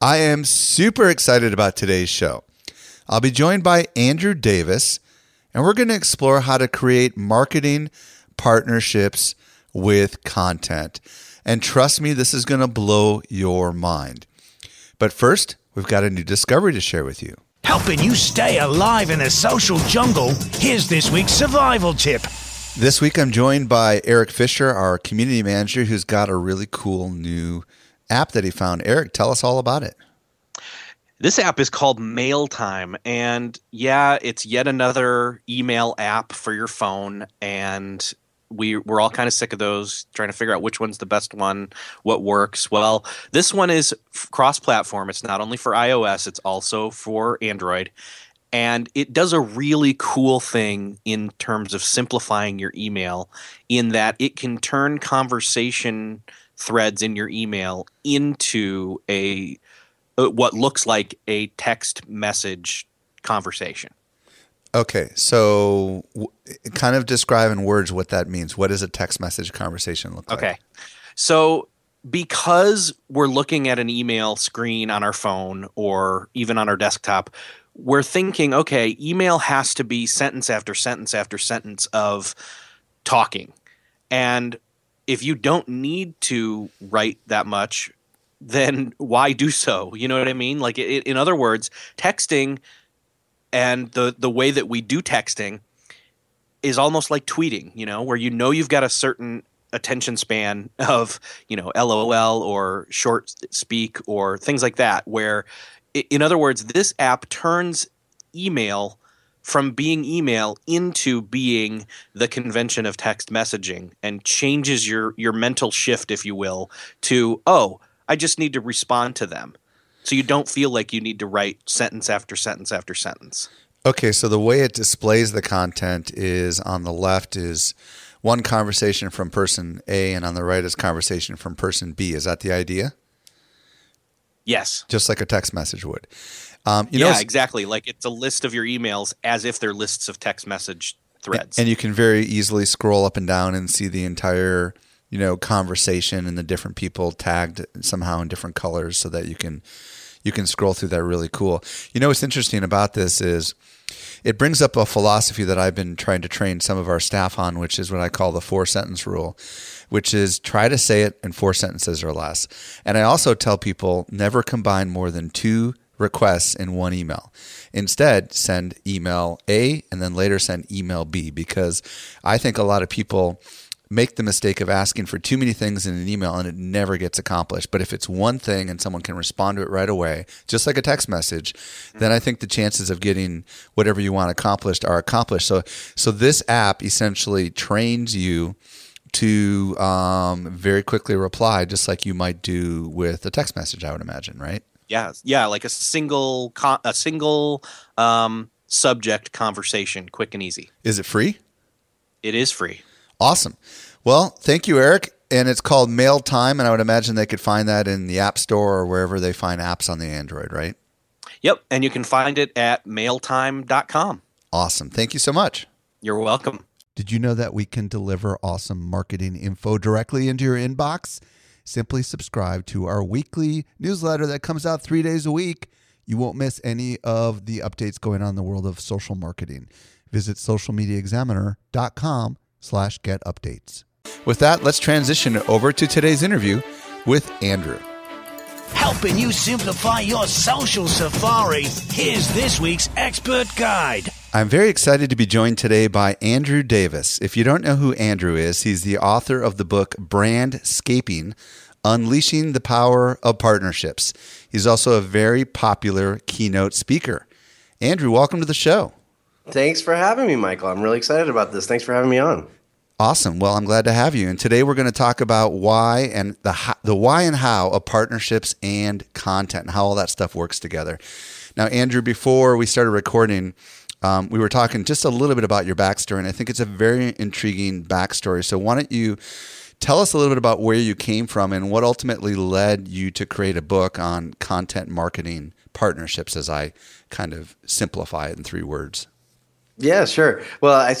I am super excited about today's show. I'll be joined by Andrew Davis, and we're going to explore how to create marketing partnerships with content. And trust me, this is going to blow your mind. But first, we've got a new discovery to share with you. Helping you stay alive in the social jungle, here's this week's survival tip. This week, I'm joined by Eric Fisher, our community manager, who's got a really cool new app that he found. Eric, tell us all about it. This app is called MailTime, and yeah, it's yet another email app for your phone. And we we're all kind of sick of those, trying to figure out which one's the best one, what works. Well, this one is cross-platform. It's not only for iOS; it's also for Android, and it does a really cool thing in terms of simplifying your email. In that it can turn conversation threads in your email into a uh, what looks like a text message conversation. Okay, so w- kind of describe in words what that means. What does a text message conversation look like? Okay. So because we're looking at an email screen on our phone or even on our desktop, we're thinking, okay, email has to be sentence after sentence after sentence of talking. And if you don't need to write that much, then why do so? You know what I mean? Like, it, in other words, texting and the the way that we do texting is almost like tweeting. You know, where you know you've got a certain attention span of you know LOL or short speak or things like that. Where, in other words, this app turns email from being email into being the convention of text messaging and changes your your mental shift if you will to oh I just need to respond to them. So you don't feel like you need to write sentence after sentence after sentence. Okay, so the way it displays the content is on the left is one conversation from person A, and on the right is conversation from person B. Is that the idea? Yes. Just like a text message would. Um, you yeah, know, exactly. Like it's a list of your emails as if they're lists of text message threads. And you can very easily scroll up and down and see the entire you know conversation and the different people tagged somehow in different colors so that you can you can scroll through that really cool you know what's interesting about this is it brings up a philosophy that I've been trying to train some of our staff on, which is what I call the four sentence rule, which is try to say it in four sentences or less. And I also tell people never combine more than two requests in one email. Instead, send email A and then later send email B because I think a lot of people make the mistake of asking for too many things in an email and it never gets accomplished. But if it's one thing and someone can respond to it right away, just like a text message, then I think the chances of getting whatever you want accomplished are accomplished. So, so this app essentially trains you to um, very quickly reply, just like you might do with a text message. I would imagine, right? Yeah, yeah, like a single a single um, subject conversation, quick and easy. Is it free? It is free. Awesome. Well, thank you, Eric. And it's called Mail Time, and I would imagine they could find that in the App Store or wherever they find apps on the Android, right? Yep, and you can find it at mailtime.com. Awesome. Thank you so much. You're welcome. Did you know that we can deliver awesome marketing info directly into your inbox? Simply subscribe to our weekly newsletter that comes out three days a week. You won't miss any of the updates going on in the world of social marketing. Visit socialmediaexaminer.com slash get updates. With that, let's transition over to today's interview with Andrew. Helping you simplify your social safari, here's this week's expert guide. I'm very excited to be joined today by Andrew Davis. If you don't know who Andrew is, he's the author of the book Brandscaping Unleashing the Power of Partnerships. He's also a very popular keynote speaker. Andrew, welcome to the show. Thanks for having me, Michael. I'm really excited about this. Thanks for having me on. Awesome. Well, I'm glad to have you. And today we're going to talk about why and the the why and how of partnerships and content and how all that stuff works together. Now, Andrew, before we started recording, um, we were talking just a little bit about your backstory, and I think it's a very intriguing backstory. So, why don't you tell us a little bit about where you came from and what ultimately led you to create a book on content marketing partnerships, as I kind of simplify it in three words? Yeah, sure. Well, I,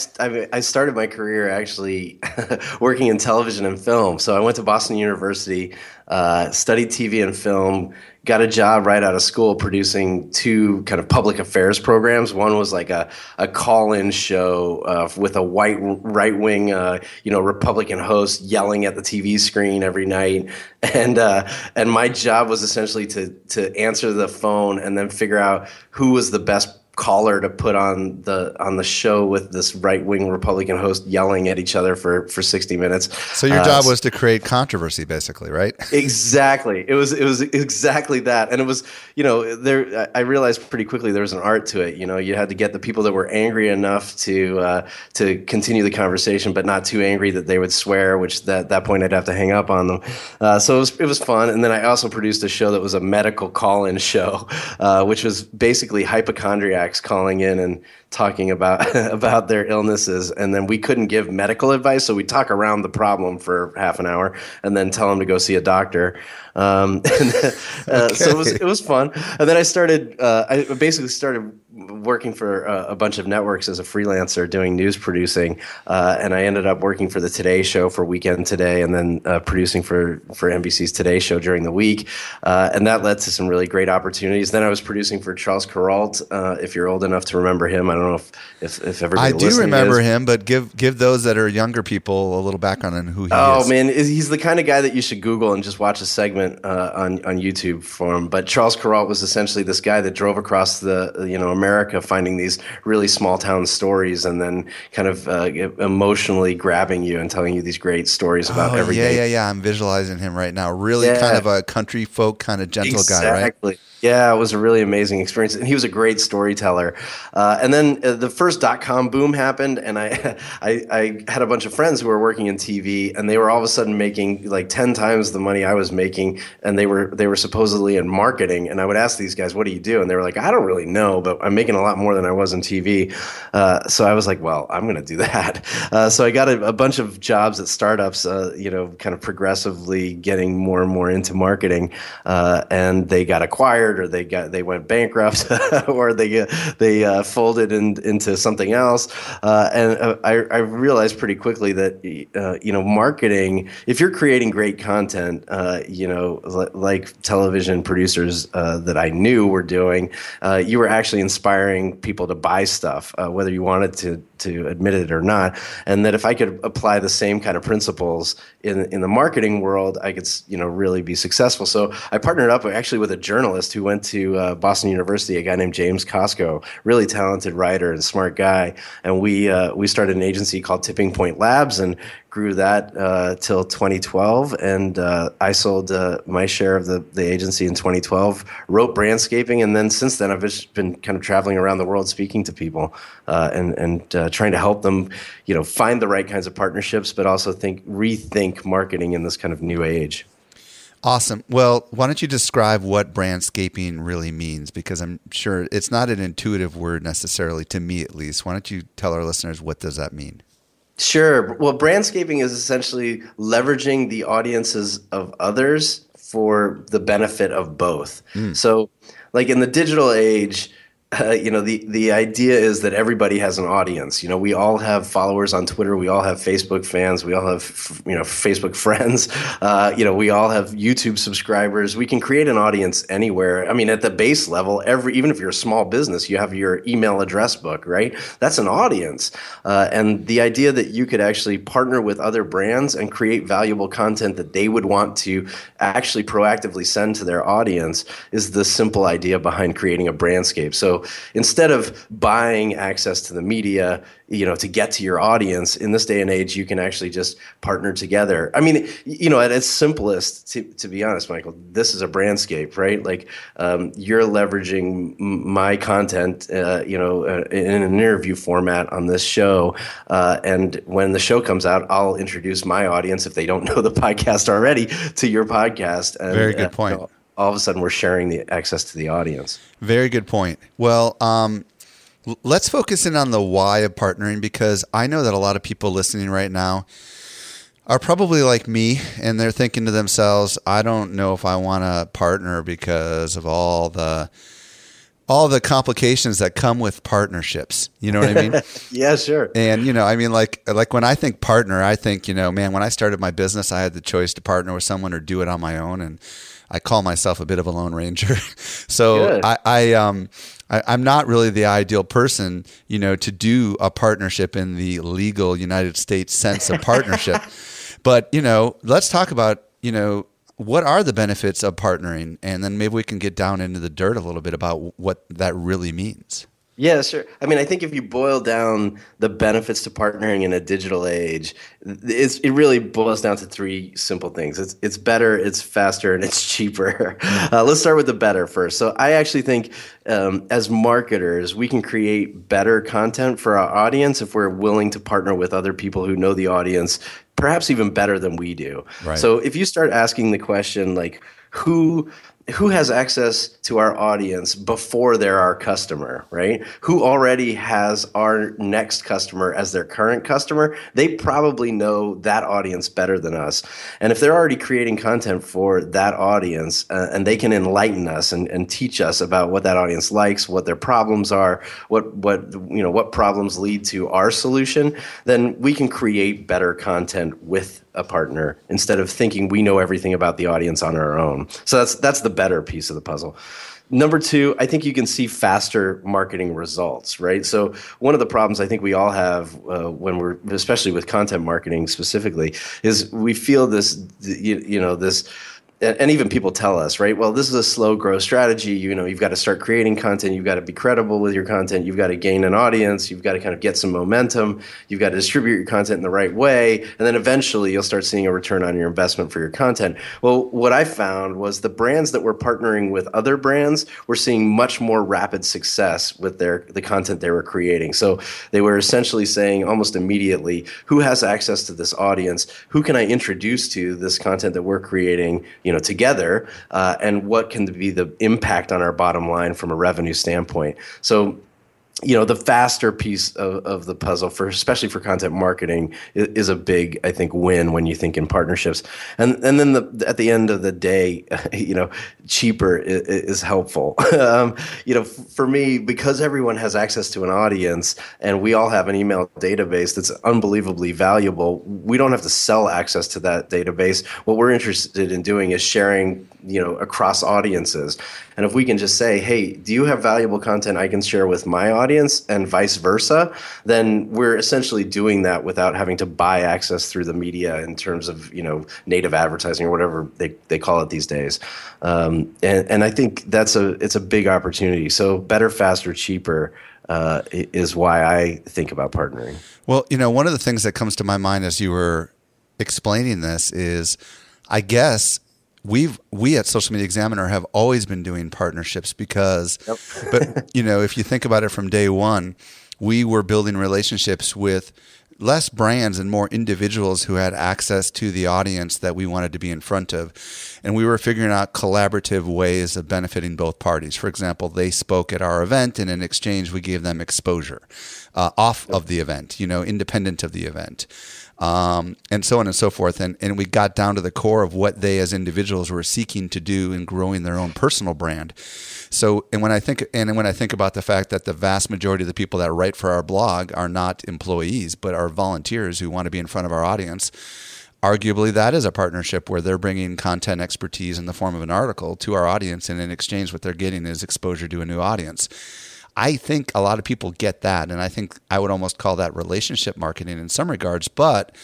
I, started my career actually working in television and film. So I went to Boston University, uh, studied TV and film, got a job right out of school producing two kind of public affairs programs. One was like a, a call-in show uh, with a white right-wing, uh, you know, Republican host yelling at the TV screen every night, and uh, and my job was essentially to to answer the phone and then figure out who was the best caller to put on the on the show with this right wing Republican host yelling at each other for for sixty minutes. So your job uh, was to create controversy, basically, right? exactly. It was it was exactly that, and it was you know there. I realized pretty quickly there was an art to it. You know, you had to get the people that were angry enough to uh, to continue the conversation, but not too angry that they would swear. Which that that point I'd have to hang up on them. Uh, so it was it was fun, and then I also produced a show that was a medical call-in show, uh, which was basically hypochondriac calling in and talking about about their illnesses, and then we couldn't give medical advice, so we talk around the problem for half an hour, and then tell them to go see a doctor. Um, and, uh, okay. So it was it was fun, and then I started. Uh, I basically started working for a, a, bunch of networks as a freelancer doing news producing, uh, and I ended up working for the Today Show for Weekend Today, and then uh, producing for for NBC's Today Show during the week, uh, and that led to some really great opportunities. Then I was producing for Charles Kuralt. Uh, if you're old enough to remember him, I don't know if if, if everybody. I do remember is. him, but give give those that are younger people a little background on who he oh, is. Oh man, he's the kind of guy that you should Google and just watch a segment uh, on on YouTube for him. But Charles Kuralt was essentially this guy that drove across the you know America, finding these really small town stories, and then kind of uh, emotionally grabbing you and telling you these great stories about oh, every yeah. Yeah, yeah, I'm visualizing him right now. Really, yeah. kind of a country folk kind of gentle exactly. guy, right? Yeah, it was a really amazing experience, and he was a great storyteller. Uh, and then uh, the first dot com boom happened, and I, I, I had a bunch of friends who were working in TV, and they were all of a sudden making like ten times the money I was making, and they were they were supposedly in marketing. And I would ask these guys, "What do you do?" And they were like, "I don't really know, but I'm making a lot more than I was in TV." Uh, so I was like, "Well, I'm going to do that." Uh, so I got a, a, bunch of jobs at startups, uh, you know, kind of progressively getting more and more into marketing, uh, and they got acquired or they got they went bankrupt, or they they uh, folded in, into something else. Uh, and uh, I, I, realized pretty quickly that uh, you know marketing, if you're creating great content, uh, you know like television producers that I knew were doing, you were actually inspiring people to buy stuff, whether you wanted to to admit it or not. And that if I could apply the same kind of principles in in the marketing world, I could you know really be successful. So I partnered up actually with a journalist who went to uh, Boston University, a guy named James Costco, really talented writer and smart guy, and we uh, we started an agency called Tipping Point Labs and grew that uh, till 2012, and uh, I sold uh, my share of the, the agency in 2012. Wrote Brandscaping, and then since then I've just been kind of traveling around the world speaking to people uh, and and trying to help them, you know, find the right kinds of partnerships, but also think rethink marketing in this kind of new age. Awesome. Well, why don't you describe what brandscaping really means? Because I'm sure it's not an intuitive word necessarily to me, at least. Why don't you tell our listeners what does that mean? Sure. Well, brandscaping is essentially leveraging the audiences of others for the benefit of both. Mm. So, like in the digital age, uh, you know the the idea is that everybody has an audience. You know we all have followers on twitter. We all have facebook fans. We all have you know facebook friends. Uh, you know we all have youtube subscribers. We can create an audience anywhere. I mean at the base level every even if you're a small business you have your email address book right? That's an audience. Uh, and the idea that you could actually partner with other brands and create valuable content that they would want to actually proactively send to their audience is the simple idea behind creating a brandscape. So instead of buying access to the media, you know, to get to your audience in this day and age, you can actually just partner together. I mean, you know, at its simplest, to, to be honest, Michael, this is a brandscape, right? Like um, you're leveraging my content, uh, you know, uh, in an interview format on this show. Uh, and when the show comes out, I'll introduce my audience if they don't know the podcast already to your podcast. And, Very good point. You know, all of a sudden we're sharing the access to the audience. Very good point. Well, um, let's focus in on the why of partnering because I know that a lot of people listening right now are probably like me and they're thinking to themselves, I don't know if I want to partner because of all the all the complications that come with partnerships. You know what I mean? yeah, sure. And you know, I mean like like when I think partner, I think, you know, man, when I started my business, I had the choice to partner with someone or do it on my own and I call myself a bit of a lone ranger. so Good. I, I um I, I'm not really the ideal person, you know, to do a partnership in the legal United States sense of partnership. but you know, let's talk about you know what are the benefits of partnering, and then maybe we can get down into the dirt a little bit about what that really means. Yeah, sure. I mean, I think if you boil down the benefits to partnering in a digital age, it's, it really boils down to three simple things. It's it's better, it's faster, and it's cheaper. Uh, let's start with the better first. So I actually think um, as marketers, we can create better content for our audience if we're willing to partner with other people who know the audience, perhaps even better than we do. Right. So if you start asking the question like, who who has access to our audience before they're our customer, right? Who already has our next customer as their current customer? They probably know that audience better than us. And if they're already creating content for that audience uh, and they can enlighten us and, and teach us about what that audience likes, what their problems are, what what you know, what problems lead to our solution, then we can create better content with a partner instead of thinking we know everything about the audience on our own. So that's that's the better piece of the puzzle. Number two, I think you can see faster marketing results, right? So one of the problems I think we all have uh, when we're, especially with content marketing specifically, is we feel this, you, you know, this and even people tell us, right? Well, this is a slow growth strategy. You know, you've got to start creating content. You've got to be credible with your content. You've got to gain an audience. You've got to kind of get some momentum. You've got to distribute your content in the right way. And then eventually you'll start seeing a return on your investment for your content. Well, what I found was the brands that were partnering with other brands were seeing much more rapid success with their the content they were creating. So they were essentially saying almost immediately, who has access to this audience? Who can I introduce to this content that we're creating? You know together uh, and what can be the impact on our bottom line from a revenue standpoint. So you know the faster piece of, of the puzzle for especially for content marketing is, is, a big i think win when you think in partnerships. And and then the, at the end of the day you know cheaper is, is helpful. Um, you know for me because everyone has access to an audience and we all have an email database that's unbelievably valuable we don't have to sell access to that database. What we're interested in doing is sharing you know across audiences and if we can just say hey do you have valuable content i can share with my audience and vice versa then we're essentially doing that without having to buy access through the media in terms of you know native advertising or whatever they, they call it these days um, and, and i think that's a it's a big opportunity so better faster cheaper uh, is why I think about partnering. Well, you know, one of the things that comes to my mind as you were explaining this is, I guess we've we at Social Media Examiner have always been doing partnerships because, yep. but you know, if you think about it from day one, we were building relationships with less brands and more individuals who had access to the audience that we wanted to be in front of. And we were figuring out collaborative ways of benefiting both parties. For example, they spoke at our event, and in exchange, we gave them exposure uh, off of the event, you know, independent of the event. Um, and so on and so forth. And, and we got down to the core of what they as individuals were seeking to do in growing their own personal brand. So, and when I think, and when I think about the fact that the vast majority of the people that write for our blog are not employees, but are volunteers who want to be in front of our audience, arguably that is a partnership where they're bringing content expertise in the form of an article to our audience, and in exchange, what they're getting is exposure to a new audience. I think a lot of people get that, and I think I would almost call that relationship marketing in some regards. But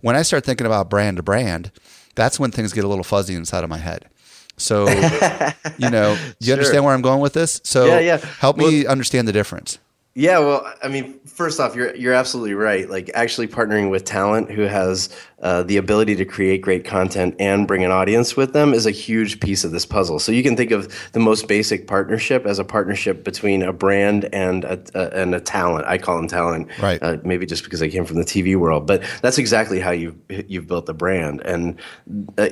when I start thinking about brand to brand, that's when things get a little fuzzy inside of my head. So, you know, you sure. understand where I'm going with this? So, yeah, yeah. help well, me understand the difference. Yeah, well, I mean, first off, you're you're absolutely right. Like actually partnering with talent who has uh, the ability to create great content and bring an audience with them is a huge piece of this puzzle. So you can think of the most basic partnership as a partnership between a brand and a, a and a talent. I call them talent, right? Uh, maybe just because I came from the TV world, but that's exactly how you you've, built the brand. And uh,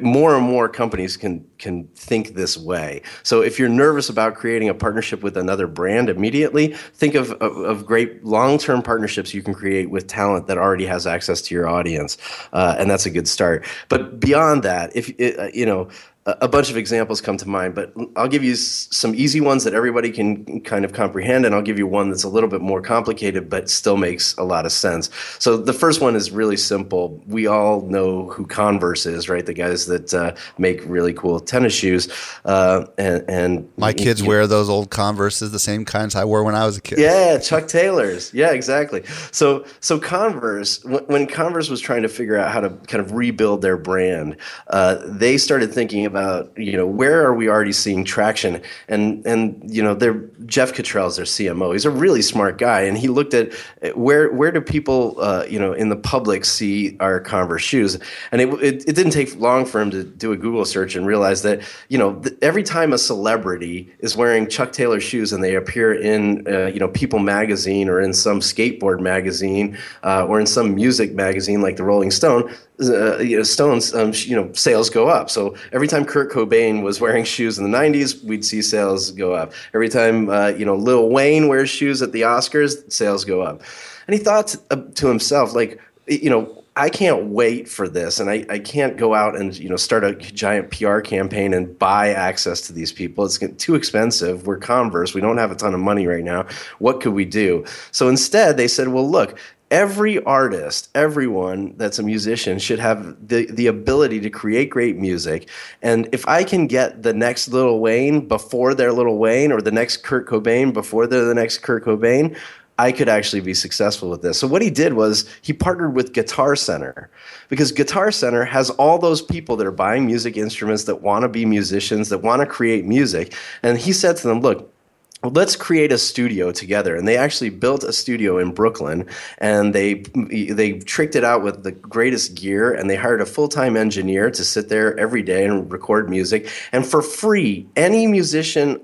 more and more companies can can think this way. So if you're nervous about creating a partnership with another brand immediately, think of of, of great long term partnerships you can create with talent that already has access to your audience uh, and that's a good start. But beyond that, if uh, you know, a bunch of examples come to mind, but I'll give you some easy ones that everybody can kind of comprehend, and I'll give you one that's a little bit more complicated, but still makes a lot of sense. So the first one is really simple. We all know who Converse is, right? The guys that uh, make really cool tennis shoes, uh, and, and, my kids you, wear those old Converses, the same kinds I wore when I was a kid. Yeah, Chuck Taylors. Yeah, exactly. So so Converse, when Converse was trying to figure out how to kind of rebuild their brand, uh, they started thinking about about you know where are we already seeing traction? And and you know they're Geoff Cottrill's their CMO he's a really smart guy and he looked at where where do people uh, you know in the public see our Converse shoes? And it, it, it didn't take long for him to do a Google search and realize that you know th- every time a celebrity is wearing Chuck Taylor shoes and they appear in uh, you know People magazine or in some skateboard magazine uh, or in some music magazine like the Rolling Stone uh, you know, Stones, um, you know, sales go up. So every time Kurt Cobain was wearing shoes in the '90s, we'd see sales go up. Every time, uh, you know, Lil Wayne wears shoes at the Oscars, sales go up. And he thought to, uh, himself, like, you know, I can't wait for this, and I, I can't go out and you know start a giant PR campaign and buy access to these people. It's too expensive. We're Converse. We don't have a ton of money right now. What could we do? So instead, they said, well, look, every artist, everyone that's a musician should have the, the ability to create great music. And if I can get the next Lil Wayne before their Lil Wayne or the next Kurt Cobain before they're the next Kurt Cobain, I could actually be successful with this. So what he did was he partnered with Guitar Center because Guitar Center has all those people that are buying music instruments that want to be musicians, that want to create music. And he said to them, look, let's create a studio together. And they actually built a studio in Brooklyn, and they they tricked it out with the greatest gear, and they hired a full time engineer to sit there every day and record music. And for free, any musician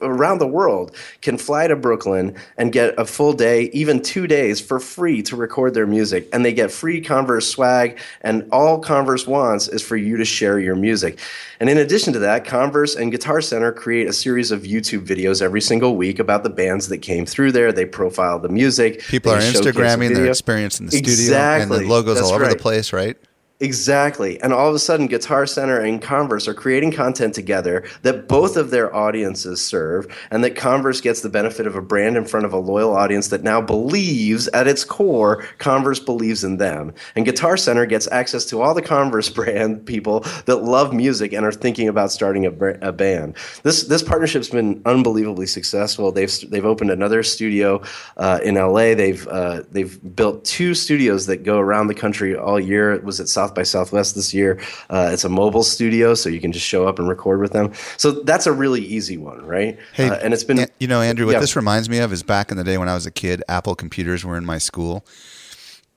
around the world can fly to Brooklyn and get a full day, even two days, for free to record their music. And they get free Converse swag, and all Converse wants is for you to share your music. And in addition to that, Converse and Guitar Center create a series of YouTube videos every single week about the bands that came through there. They profile the music. People are Instagramming their experience in the exactly. studio, and the logos That's all over right. the place, right? Exactly. And all of a sudden, Guitar Center and Converse are creating content together that both of their audiences serve, and that Converse gets the benefit of a brand in front of a loyal audience that now believes at its core, Converse believes in them. And Guitar Center gets access to all the Converse brand people that love music and are thinking about starting a, a band. This this partnership's been unbelievably successful. They've they've opened another studio uh, in LA. They've uh, they've built two studios that go around the country all year. It was at South South by Southwest this year. Uh, it's a mobile studio, so you can just show up and record with them. So that's a really easy one, right? Hey, uh, and it's been you know, Andrew. What yeah. this reminds me of is back in the day when I was a kid, Apple computers were in my school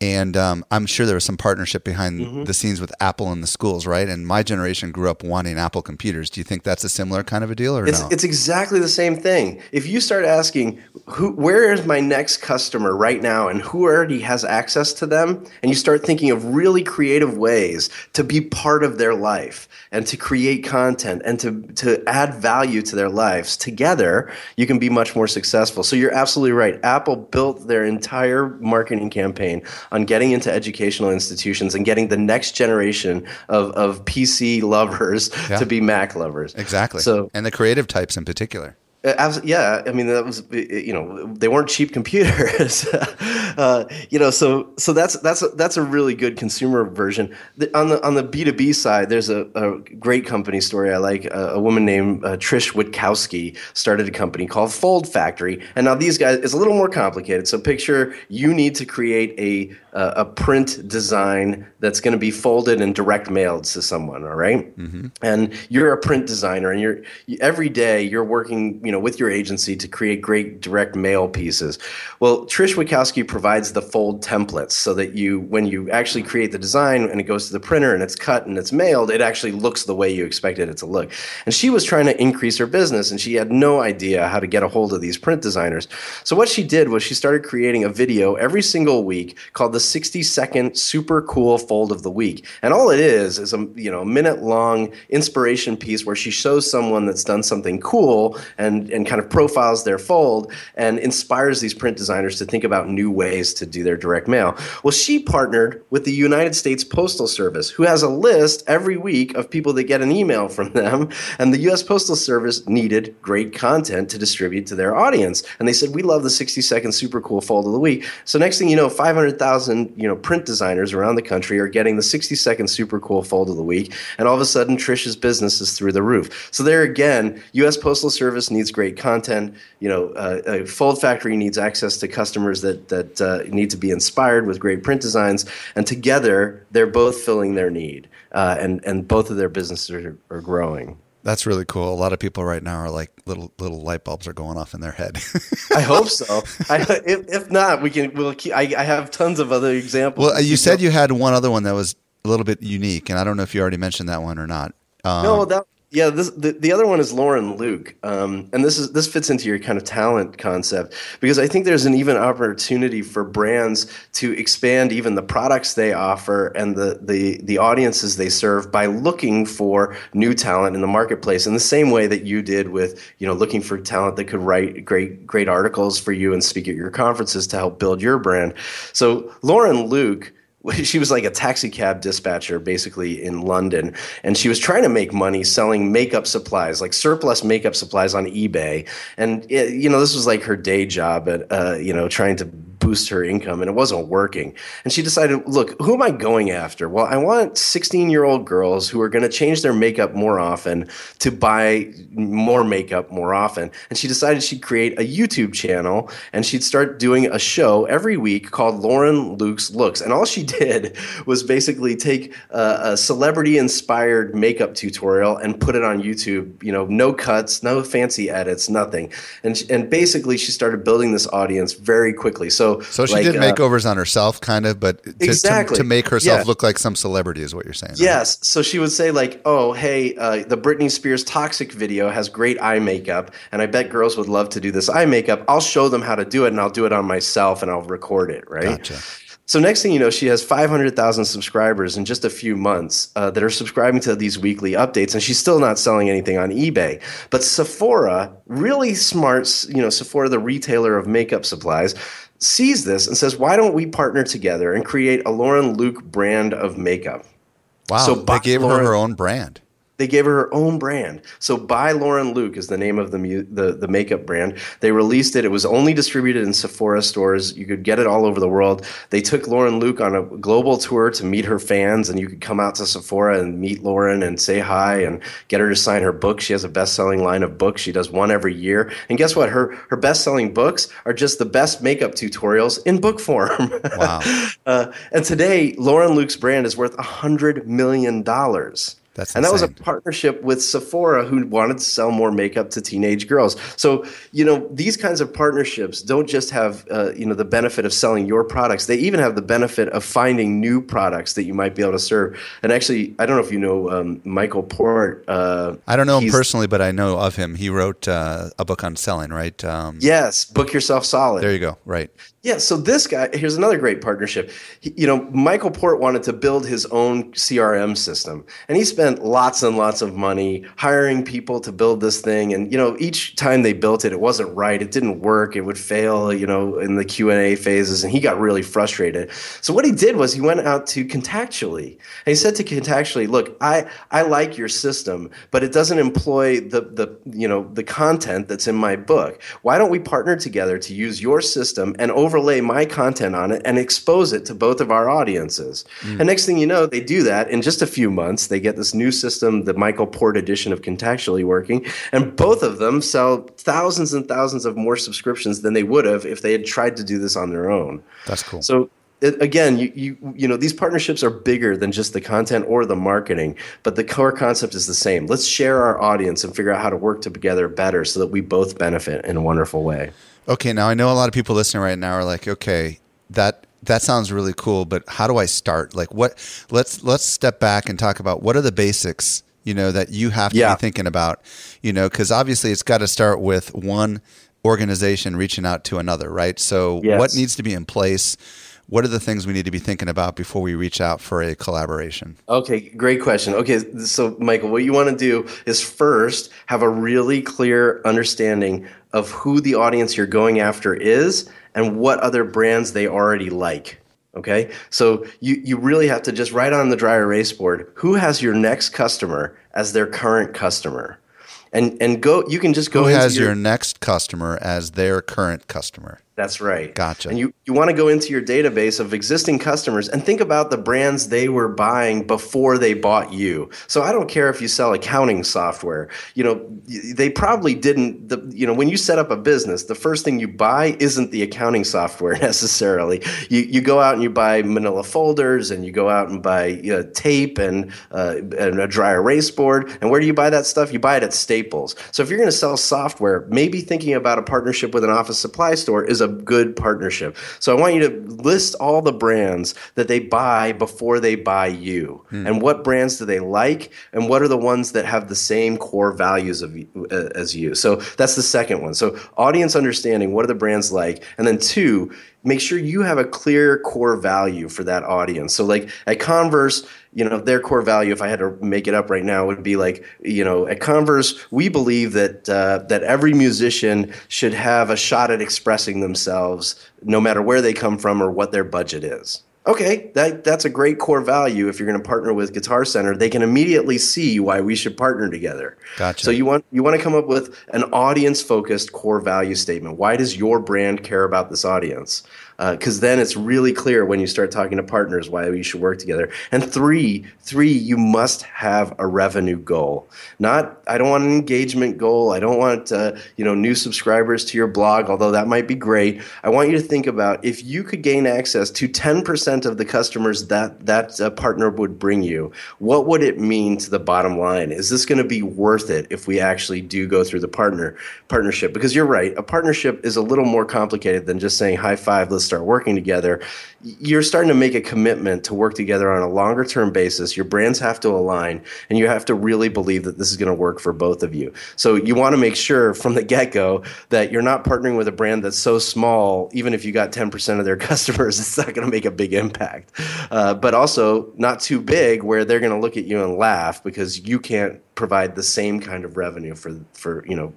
and um, I'm sure there was some partnership behind mm-hmm. the scenes with Apple and the schools, right? And my generation grew up wanting Apple computers. Do you think that's a similar kind of a deal, or it's, no? It's exactly the same thing. If you start asking, who, where is my next customer right now, and who already has access to them, and you start thinking of really creative ways to be part of their life and to create content and to to add value to their lives together, you can be much more successful. So you're absolutely right. Apple built their entire marketing campaign on getting into educational institutions and getting the next generation of, of PC lovers Yeah. to be Mac lovers. Exactly. So and the creative types in particular. uh, abs- yeah, I mean that was uh, you know they weren't cheap computers, uh, you know. So so that's that's a, that's a really good consumer version. The, on the on the B two B side, there's a, a great company story I like. A, a woman named uh, Trish Witkowski started a company called Fold Factory, and now these guys it's a little more complicated. So picture you need to create a uh, a print design that's going to be folded and direct mailed to someone. All right? and you're a print designer, and you're every day you're working, you know, with your agency to create great direct mail pieces. Well, Trish Witkowski provides the fold templates so that you, when you actually create the design and it goes to the printer and it's cut and it's mailed, it actually looks the way you expected it to look. And she was trying to increase her business, and she had no idea how to get a hold of these print designers. So what she did was she started creating a video every single week called the 60 second super cool fold of the week. And all it is is a you know minute long inspiration piece where she shows someone that's done something cool and and kind of profiles their fold and inspires these print designers to think about new ways to do their direct mail. Well, she partnered with the United States Postal Service, who has a list every week of people that get an email from them, and the US Postal Service needed great content to distribute to their audience. And they said, "We love the 60 second super cool fold of the week." So next thing you know, 500,000, you know, print designers around the country are getting the 60 second super cool fold of the week, and all of a sudden Trish's business is through the roof. So there again, US Postal Service needs great content. You know, uh, a Fold Factory needs access to customers that that uh, need to be inspired with great print designs, and together they're both filling their need, uh, and and both of their businesses are, are growing. That's really cool. A lot of people right now are like little little light bulbs are going off in their head. I hope so. I, if, if not, we can. We'll keep. I, I have tons of other examples. well, you said you had one other one that was a little bit unique, and I don't know if you already mentioned that one or not. Um, No, that yeah. This the, the other one is Lauren Luke, um, and this is this fits into your kind of talent concept because I think there's an even opportunity for brands to expand even the products they offer and the the the audiences they serve by looking for new talent in the marketplace in the same way that you did with you know looking for talent that could write great great articles for you and speak at your conferences to help build your brand. So Lauren Luke she was like a taxi cab dispatcher basically in London and she was trying to make money selling makeup supplies like surplus makeup supplies on eBay. And it, you know this was like her day job at uh, you know trying to boost her income and it wasn't working and she decided look who am I going after well I want 16 year old girls who are going to change their makeup more often to buy more makeup more often and she decided she'd create a YouTube channel and she'd start doing a show every week called Lauren Luke's Looks and all she did was basically take uh, a celebrity inspired makeup tutorial and put it on YouTube. You know, no cuts, no fancy edits, nothing. And and basically, she started building this audience very quickly. So so she like, did uh, makeovers on herself, kind of, but to, to- Exactly. to, make herself Yeah. look like some celebrity is what you're saying. right? Yes. So she would say, like, oh, hey, uh, the Britney Spears Toxic video has great eye makeup, and I bet girls would love to do this eye makeup. I'll show them how to do it, and I'll do it on myself, and I'll record it, right? Gotcha. So next thing you know, she has 500,000 subscribers in just a few months uh, that are subscribing to these weekly updates, and she's still not selling anything on eBay. But Sephora, really smart, you know, Sephora, the retailer of makeup supplies, sees this and says, "Why don't we partner together and create a Lauren Luke brand of makeup?" Wow. So they gave her her own brand. They gave her her own brand. So by Lauren Luke is the name of the mu- the the makeup brand. They released it. It was only distributed in Sephora stores. You could get it all over the world. They took Lauren Luke on a global tour to meet her fans, and you could come out to Sephora and meet Lauren and say hi and get her to sign her book. She has a best selling line of books. She does one every year. And guess what? Her her best selling books are just the best makeup tutorials in book form. Wow. uh, and today, Lauren Luke's brand is worth a hundred million dollars. That's and that was a partnership with Sephora, who wanted to sell more makeup to teenage girls. So you know these kinds of partnerships don't just have uh, you know the benefit of selling your products; they even have the benefit of finding new products that you might be able to serve. And actually, I don't know if you know um, Michael Port. Uh, I don't know him personally, but I know of him. He wrote uh, a book on selling, right? Um, Yes, book yourself solid. There you go. Right. Yeah, so this guy, here's another great partnership. He, you know, Michael Port wanted to build his own CRM system, and he spent lots and lots of money hiring people to build this thing. And you know, each time they built it, it wasn't right. It didn't work. It would fail. You know, in the Q and A phases, and he got really frustrated. So what he did was he went out to Contactually, and he said to Contactually, "Look, I I like your system, but it doesn't employ the the you know the content that's in my book. Why don't we partner together to use your system and over overlay my content on it and expose it to both of our audiences. Mm. And next thing you know, they do that in just a few months. They get this new system, the Michael Port edition of Contactually working, and both of them sell thousands and thousands of more subscriptions than they would have if they had tried to do this on their own. That's cool. So again, you, you you know these partnerships are bigger than just the content or the marketing, but the core concept is the same. Let's share our audience and figure out how to work together better so that we both benefit in a wonderful way. Okay, now I know a lot of people listening right now are like, okay, that that sounds really cool, but how do I start? Like what let's let's step back and talk about what are the basics, you know, that you have to yeah. be thinking about, you know, cuz obviously it's got to start with one organization reaching out to another, right? So yes. what needs to be in place? What are the things we need to be thinking about before we reach out for a collaboration? Okay, great question. Okay, so Michael, what you want to do is first have a really clear understanding of who the audience you're going after is and what other brands they already like. Okay, so you, you really have to just write on the dry erase board who has your next customer as their current customer and and go you can just go who has your, your next customer as their current customer that's right. Gotcha. And you, you want to go into your database of existing customers and think about the brands they were buying before they bought you. So I don't care if you sell accounting software. You know, they probably didn't the you know, when you set up a business, the first thing you buy isn't the accounting software necessarily. You you go out and you buy manila folders and you go out and buy you know, tape and uh, and a dry erase board. And where do you buy that stuff? You buy it at Staples. So if you're going to sell software, maybe thinking about a partnership with an office supply store is a good partnership. So I want you to list all the brands that they buy before they buy you, hmm. and what brands do they like, and what are the ones that have the same core values of uh, as you. So that's the second one. So audience understanding, what are the brands like, and then two make sure you have a clear core value for that audience. So like at Converse, you know, their core value, if I had to make it up right now, would be like, you know, at Converse, we believe that uh, that every musician should have a shot at expressing themselves, no matter where they come from or what their budget is. Okay, that that's a great core value. If you're going to partner with Guitar Center, they can immediately see why we should partner together. Gotcha. So you want you want to come up with an audience focused core value statement. Why does your brand care about this audience? Because uh, then it's really clear when you start talking to partners why we should work together. And three, three, you must have a revenue goal. Not, I don't want an engagement goal. I don't want uh, you know new subscribers to your blog, although that might be great. I want you to think about if you could gain access to 10% of the customers that that uh, partner would bring you, what would it mean to the bottom line? Is this going to be worth it if we actually do go through the partner partnership? Because you're right, a partnership is a little more complicated than just saying high five. Let's start working together, you're starting to make a commitment to work together on a longer term basis. Your brands have to align, and you have to really believe that this is going to work for both of you. So you want to make sure from the get go that you're not partnering with a brand that's so small, even if you got 10% of their customers, it's not going to make a big impact. Uh, but also not too big where they're going to look at you and laugh because you can't provide the same kind of revenue for for you know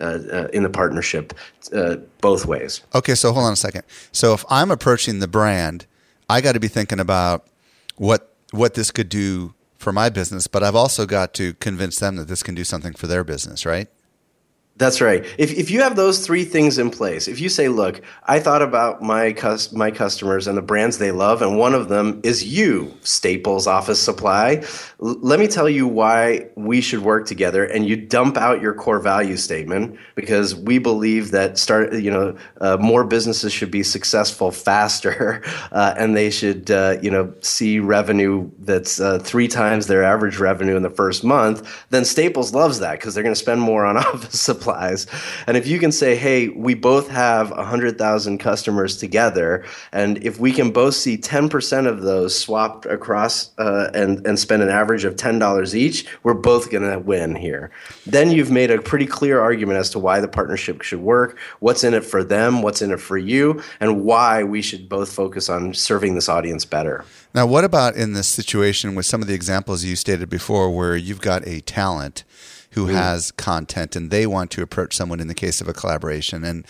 in the partnership uh, both ways. Okay, so hold on a second. So if I'm approaching the brand, I got to be thinking about what what this could do for my business, but I've also got to convince them that this can do something for their business, right? That's right. If, if you have those three things in place, if you say, look, I thought about my cus- my customers and the brands they love, and one of them is you, Staples Office Supply. L- let me tell you why we should work together. And you dump out your core value statement because we believe that start you know uh, more businesses should be successful faster, uh, and they should uh, you know see revenue that's uh, three times their average revenue in the first month. Then Staples loves that because they're going to spend more on office supply And if you can say, hey, we both have 100,000 customers together, and if we can both see 10% of those swapped across uh, and, and spend an average of $10 each, we're both going to win here. Then you've made a pretty clear argument as to why the partnership should work, what's in it for them, what's in it for you, and why we should both focus on serving this audience better. Now, what about in this situation with some of the examples you stated before where you've got a talent who mm. has content and they want to approach someone in the case of a collaboration and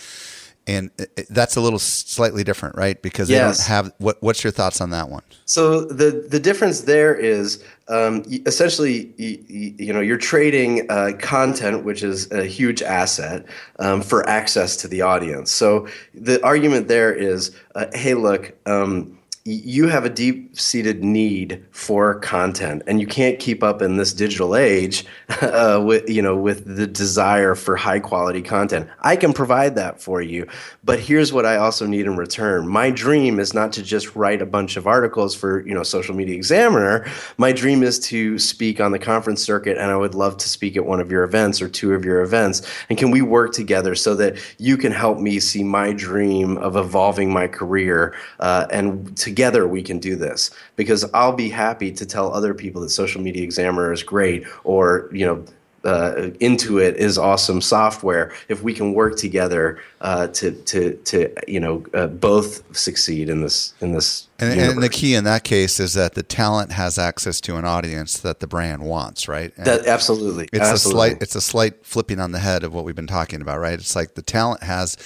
and that's a little slightly different, right? Because they yes. don't have what. What's your thoughts on that one? So the the difference there is um, essentially, you, you, know, you're trading uh, content, which is a huge asset, um, for access to the audience. So the argument there is, uh, hey, look. Um, you have a deep seated need for content and you can't keep up in this digital age uh, with you know with the desire for high quality content. I can provide that for you but here's what i also need in return. My dream is not to just write a bunch of articles for you know social media examiner. My dream is to speak on the conference circuit and i would love to speak at one of your events or two of your events. And can we work together so that you can help me see my dream of evolving my career uh, and to together we can do this because I'll be happy to tell other people that Social Media Examiner is great or, you know, uh, Intuit is awesome software. If we can work together uh, to to to you know uh, both succeed in this in this. And, and, the key in that case is that the talent has access to an audience that the brand wants, right? That absolutely. It's absolutely. a slight it's a slight flipping on the head of what we've been talking about, right? It's like the talent has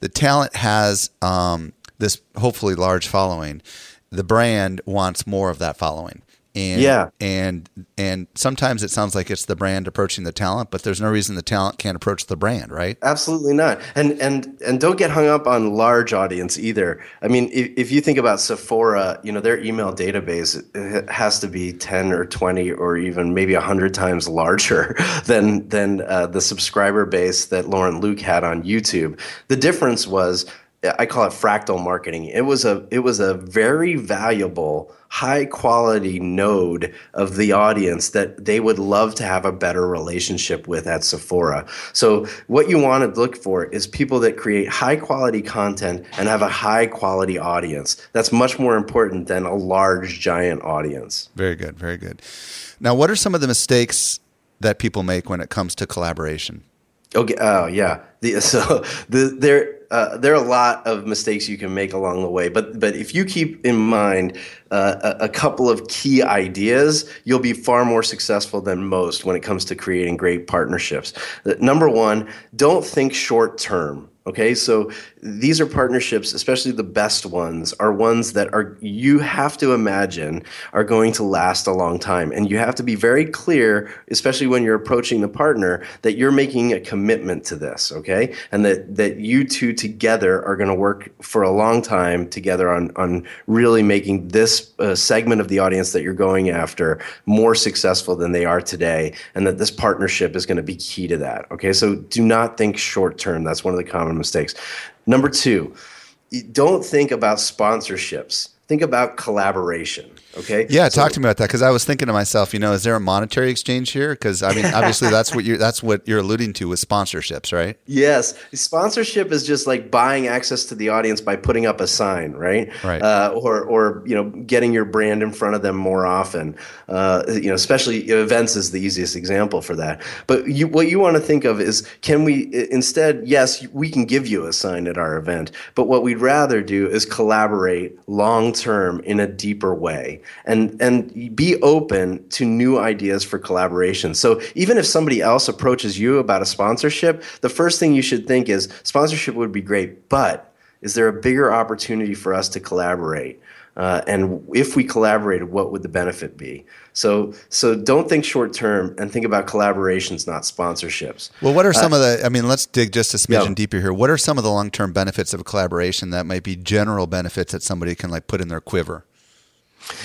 the talent has um, this hopefully large following, the brand wants more of that following. And, yeah. And and sometimes it sounds like it's the brand approaching the talent, but there's no reason the talent can't approach the brand, right? Absolutely not. And and and don't get hung up on large audience either. I mean, if, if you think about Sephora, you know their email database has to be ten or twenty or even maybe hundred times larger than than uh, the subscriber base that Lauren Luke had on YouTube. The difference was I call it fractal marketing. It was a it was a very valuable, high quality node of the audience that they would love to have a better relationship with at Sephora. So what you want to look for is people that create high quality content and have a high quality audience. That's much more important than a large giant audience. Very good, very good. Now, what are some of the mistakes that people make when it comes to collaboration? Okay. Oh, yeah. The, so the, there uh, there are a lot of mistakes you can make along the way, but but if you keep in mind uh, a, a, couple of key ideas, you'll be far more successful than most when it comes to creating great partnerships. Number one, don't think short term. Okay, so these are partnerships, especially the best ones, are ones that are you have to imagine are going to last a long time. And you have to be very clear, especially when you're approaching the partner, that you're making a commitment to this, okay? And that, that you two together are going to work for a long time together on, on really making this uh, segment of the audience that you're going after more successful than they are today. And that this partnership is going to be key to that, okay? So do not think short term. That's one of the common mistakes. Number two, don't think about sponsorships. Think about collaboration. Okay. Yeah, so, talk to me about that because I was thinking to myself, you know, is there a monetary exchange here? Because I mean, obviously, that's what you that's what you're alluding to with sponsorships, right? Yes, sponsorship is just like buying access to the audience by putting up a sign, right? Right. Uh, or or you know, getting your brand in front of them more often. Uh, you know, especially events is the easiest example for that. But you, what you want to think of is, can we instead? Yes, we can give you a sign at our event, but what we'd rather do is collaborate long term in a deeper way and and be open to new ideas for collaboration. So even if somebody else approaches you about a sponsorship, the first thing you should think is sponsorship would be great, but is there a bigger opportunity for us to collaborate? Uh, and if we collaborated, what would the benefit be? So, so don't think short term and think about collaborations, not sponsorships. Well, what are some uh, of the? I mean, let's dig just a smidgen yeah. deeper here. What are some of the long term benefits of a collaboration that might be general benefits that somebody can like put in their quiver?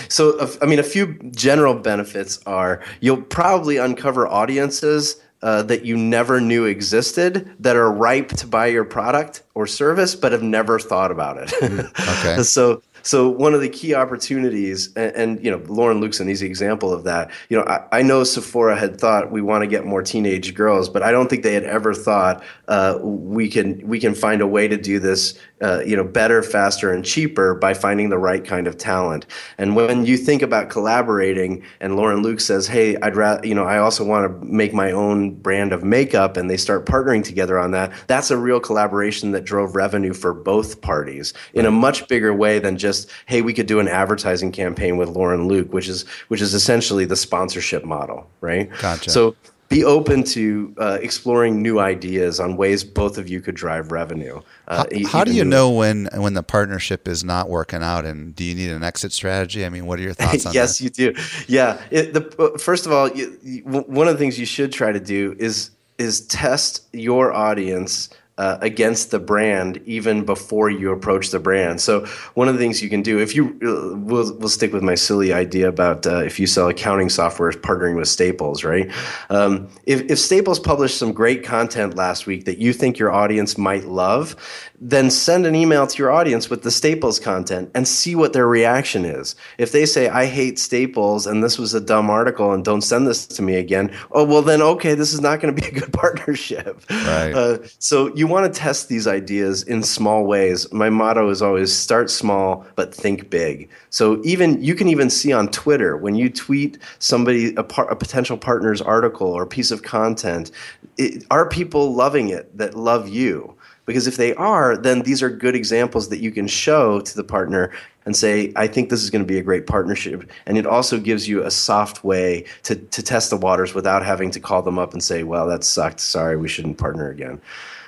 So, I mean, a few general benefits are you'll probably uncover audiences uh, that you never knew existed that are ripe to buy your product or service, but have never thought about it. Mm, okay. so, so one of the key opportunities, and, and, you know, Lauren Luke's an easy example of that. You know, I, I, know Sephora had thought we want to get more teenage girls, but I don't think they had ever thought uh, we can we can find a way to do this, uh, you know, better, faster, and cheaper by finding the right kind of talent. And when you think about collaborating, and Lauren Luke says, "Hey, I'd rather, you know, I also want to make my own brand of makeup," and they start partnering together on that. That's a real collaboration that drove revenue for both parties in a much bigger way than just just hey we could do an advertising campaign with Lauren Luke which is which is essentially the sponsorship model right gotcha so be open to uh, exploring new ideas on ways both of you could drive revenue. Uh, how, how do you know when when the partnership is not working out, and do you need an exit strategy? I mean, what are your thoughts on yes, that? Yes, you do. Yeah, it, the, uh, first of all, you, you, one of the things you should try to do is is test your audience uh, against the brand even before you approach the brand. So one of the things you can do, if you uh, we'll, we'll stick with my silly idea about uh, if you sell accounting software partnering with Staples, right? Um, if, if Staples published some great content last week that you think your audience might love, then send an email to your audience with the Staples content and see what their reaction is. If they say, I hate Staples and this was a dumb article and don't send this to me again, oh, well, then, okay, this is not going to be a good partnership. Right. Uh, so you want to test these ideas in small ways. My motto is always start small, but think big. So even you can even see on Twitter when you tweet somebody, a, par- a potential partner's article or piece of content, it, are people loving it that love you? Because if they are, then these are good examples that you can show to the partner and say, I think this is going to be a great partnership. And it also gives you a soft way to, to test the waters without having to call them up and say, well, that sucked. Sorry, we shouldn't partner again.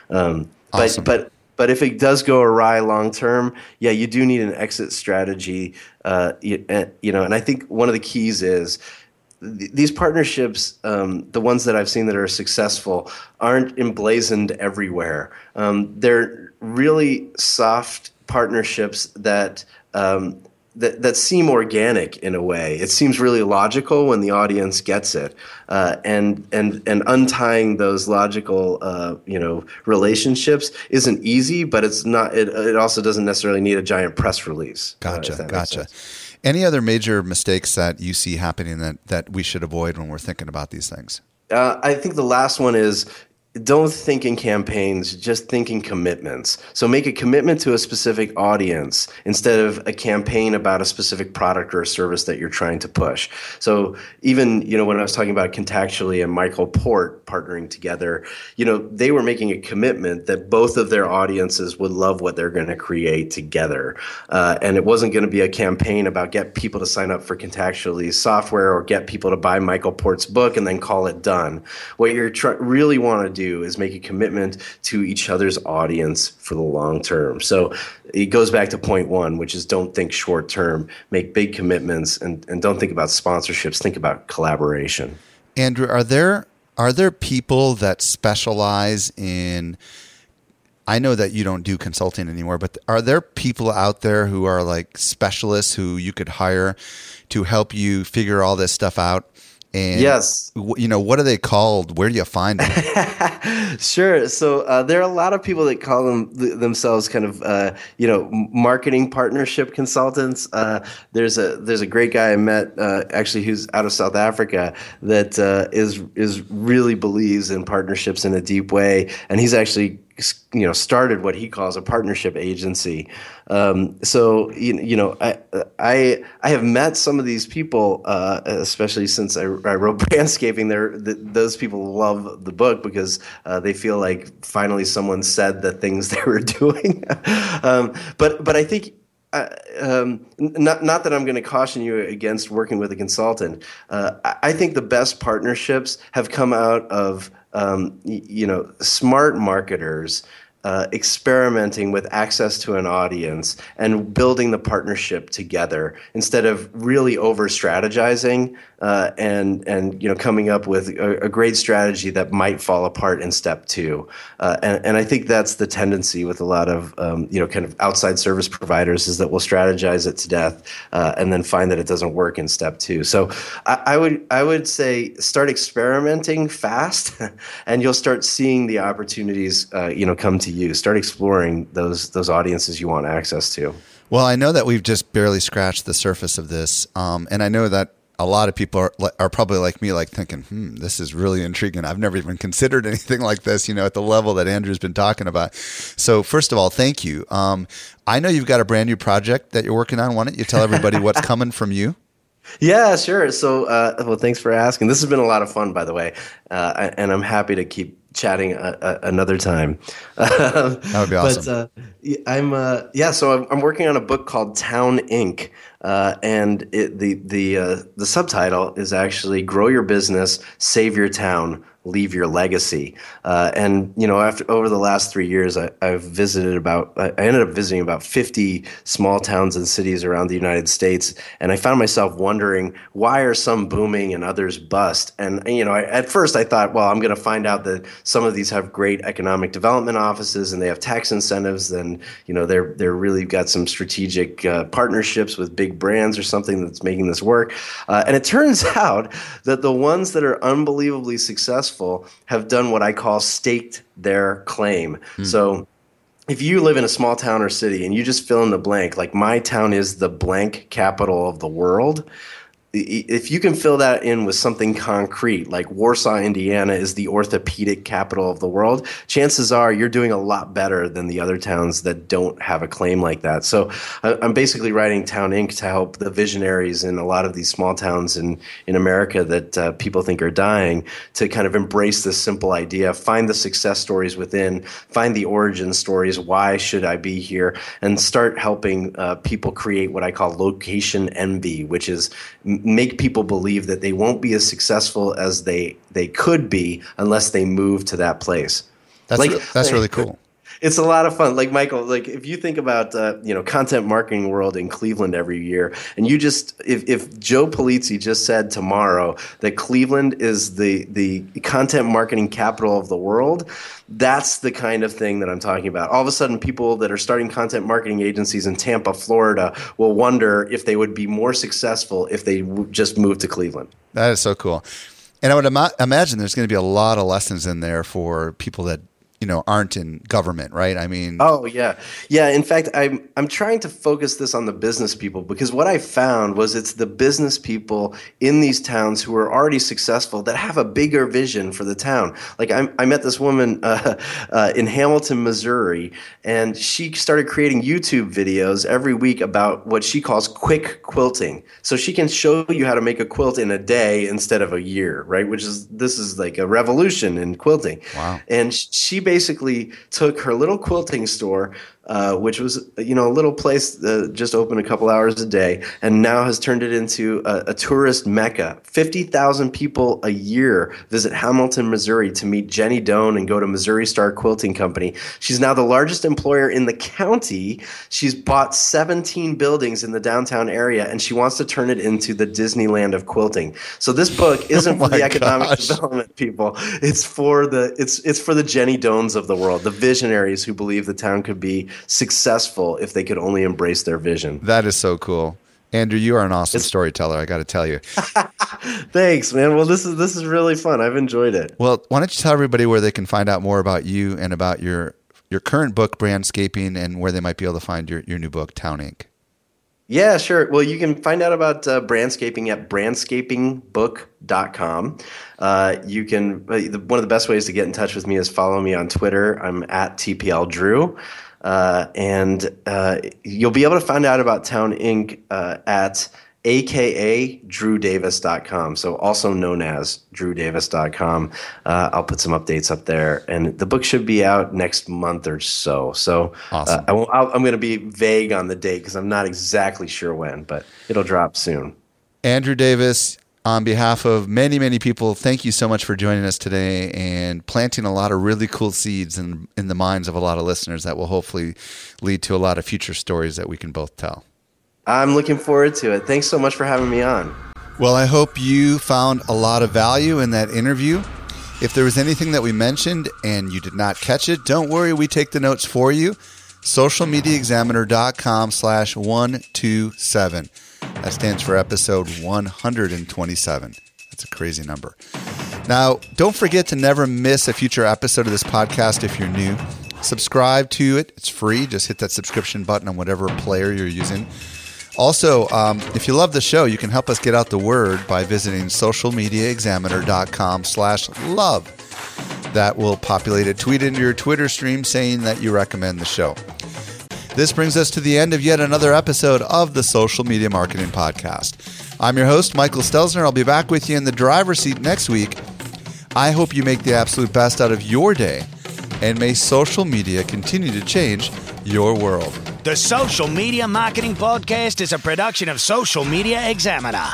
Um, awesome. But, but, but if it does go awry long term, yeah, you do need an exit strategy. Uh, you, uh, you know, and I think one of the keys is these partnerships, um, the ones that I've seen that are successful, aren't emblazoned everywhere. Um, they're really soft partnerships that, um, that that seem organic in a way. It seems really logical when the audience gets it, uh, and and and untying those logical uh, you know relationships isn't easy, but it's not. It, it also doesn't necessarily need a giant press release. Uh, gotcha, uh, gotcha. Any other major mistakes that you see happening that, that we should avoid when we're thinking about these things? Uh, I think the last one is don't think in campaigns, just think in commitments. So make a commitment to a specific audience instead of a campaign about a specific product or a service that you're trying to push. So even, you know, when I was talking about Contactually and Michael Port partnering together, you know, they were making a commitment that both of their audiences would love what they're going to create together. Uh, and it wasn't going to be a campaign about get people to sign up for Contactually software or get people to buy Michael Port's book and then call it done. What you're tr- really want to do is make a commitment to each other's audience for the long term. So it goes back to point one, which is don't think short term, make big commitments, and, and don't think about sponsorships. Think about collaboration. Andrew, are there are there people that specialize in? I know that you don't do consulting anymore, but are there people out there who are like specialists who you could hire to help you figure all this stuff out? And yes, you know what are they called? Where do you find them? sure. So uh, there are a lot of people that call them th- themselves kind of uh, you know marketing partnership consultants. Uh, there's a there's a great guy I met uh, actually who's out of South Africa that uh, is is really believes in partnerships in a deep way, and he's actually you know started what he calls a partnership agency. Um, so you, you know I, I I have met some of these people, uh, especially since I, I wrote Brandscaping. There, the, those people love the book because uh, they feel like finally someone said the things they were doing. um, but but I think um, not not that I'm going to caution you against working with a consultant. Uh, I think the best partnerships have come out of um, you know smart marketers uh, experimenting with access to an audience and building the partnership together instead of really over strategizing uh, and and you know coming up with a, a, great strategy that might fall apart in step two. Uh, and, and I think that's the tendency with a lot of um, you know kind of outside service providers is that we'll strategize it to death uh, and then find that it doesn't work in step two. So I, I would I would say start experimenting fast, and you'll start seeing the opportunities uh, you know come to you. Start exploring those those audiences you want access to. Well, I know that we've just barely scratched the surface of this, um, and I know that a lot of people are are probably like me, like thinking, "Hmm, this is really intriguing. I've never even considered anything like this." You know, at the level that Andrew's been talking about. So, first of all, thank you. Um, I know you've got a brand new project that you're working on. Why don't you tell everybody what's coming from you? Yeah, sure. So, uh, well, thanks for asking. This has been a lot of fun, by the way, uh, and I'm happy to keep chatting a, a, another time. that would be awesome. But uh, I'm uh, yeah, so I'm, I'm, working on a book called Town Inc. Uh, and it, the the uh, the subtitle is actually "Grow Your Business, Save Your Town, leave your legacy. Uh, and you know, after over the last three years, I, have visited about. I ended up visiting about fifty small towns and cities around the United States, and I found myself wondering why are some booming and others bust. And you know, I, at first I thought, well, I'm going to find out that some of these have great economic development offices and they have tax incentives. Then you know, they're they're really got some strategic uh, partnerships with big brands or something that's making this work. Uh, and it turns out that the ones that are unbelievably successful successful have done what I call staked their claim. Hmm. So if you live in a small town or city and you just fill in the blank, like my town is the blank capital of the world, if you can fill that in with something concrete, like Warsaw, Indiana is the orthopedic capital of the world, chances are you're doing a lot better than the other towns that don't have a claim like that. So I'm basically writing Town Inc. to help the visionaries in a lot of these small towns in, in America that uh, people think are dying to kind of embrace this simple idea, find the success stories within, find the origin stories, why should I be here, and start helping uh, people create what I call location envy, which is make people believe that they won't be as successful as they they could be unless they move to that place. That's like, re- that's really cool it's a lot of fun. Like Michael, like if you think about uh, you know content marketing world in Cleveland every year, and you just if, if Joe Pulizzi just said tomorrow that Cleveland is the the content marketing capital of the world, that's the kind of thing that I'm talking about. All of a sudden, people that are starting content marketing agencies in Tampa, Florida, will wonder if they would be more successful if they w- just moved to Cleveland. That is so cool. And I would ima- imagine there's going to be a lot of lessons in there for people that you know aren't in government right? I mean oh yeah. Yeah in fact i'm i'm trying to focus this on the business people because what i found was it's the business people in these towns who are already successful that have a bigger vision for the town. Like i, I met this woman uh, uh, in hamilton missouri and she started creating youtube videos every week about what she calls quick quilting. So she can show you how to make a quilt in a day instead of a year right? Which is this is like a revolution in quilting. Wow. And she basically took her little quilting store uh, which was you know a little place that just open a couple hours a day, and now has turned it into a, a tourist mecca. Fifty thousand people a year visit Hamilton, Missouri, to meet Jenny Doan and go to Missouri Star Quilting Company. She's now the largest employer in the county. She's bought seventeen buildings in the downtown area, and she wants to turn it into the Disneyland of quilting. So this book isn't oh for the economic gosh. development people. It's for the it's it's for the Jenny Doans of the world, the visionaries who believe the town could be successful if they could only embrace their vision. That is so cool. Andrew, you are an awesome it's, storyteller. I got to tell you. Thanks, man. Well, this is this is really fun. I've enjoyed it. Well, why don't you tell everybody where they can find out more about you and about your your current book, Brandscaping, and where they might be able to find your, your new book, Town Inc. Yeah, sure. Well, you can find out about uh, brandscaping at brandscapingbook.com. Uh, you can, uh, the, one of the best ways to get in touch with me is follow me on Twitter. I'm at TPL Drew. Uh, and uh, you'll be able to find out about Town Inc. Uh, at aka drewdavis.com so also known as drewdavis.com uh, i'll put some updates up there and the book should be out next month or so so uh, awesome. uh, I am going to be vague on the date because i'm not exactly sure when but it'll drop soon andrew davis on behalf of many, many people, thank you so much for joining us today and planting a lot of really cool seeds in, in the minds of a lot of listeners that will hopefully lead to a lot of future stories that we can both tell. I'm looking forward to it. Thanks so much for having me on. Well, I hope you found a lot of value in that interview. If there was anything that we mentioned and you did not catch it, don't worry, we take the notes for you. Socialmediaexaminer.com slash 127. That stands for episode 127. That's a crazy number. Now, don't forget to never miss a future episode of this podcast if you're new. subscribe to it. It's free. Just hit that subscription button on whatever player you're using. Also, um, if you love the show, you can help us get out the word by visiting socialmediaexaminer.com slash love. That will populate a tweet into your Twitter stream saying that you recommend the show. This brings us to the end of yet another episode of the Social Media Marketing Podcast. I'm your host, Michael Stelzner. I'll be back with you in the driver's seat next week. I hope you make the absolute best out of your day, and may social media continue to change your world. The Social Media Marketing Podcast is a production of Social Media Examiner.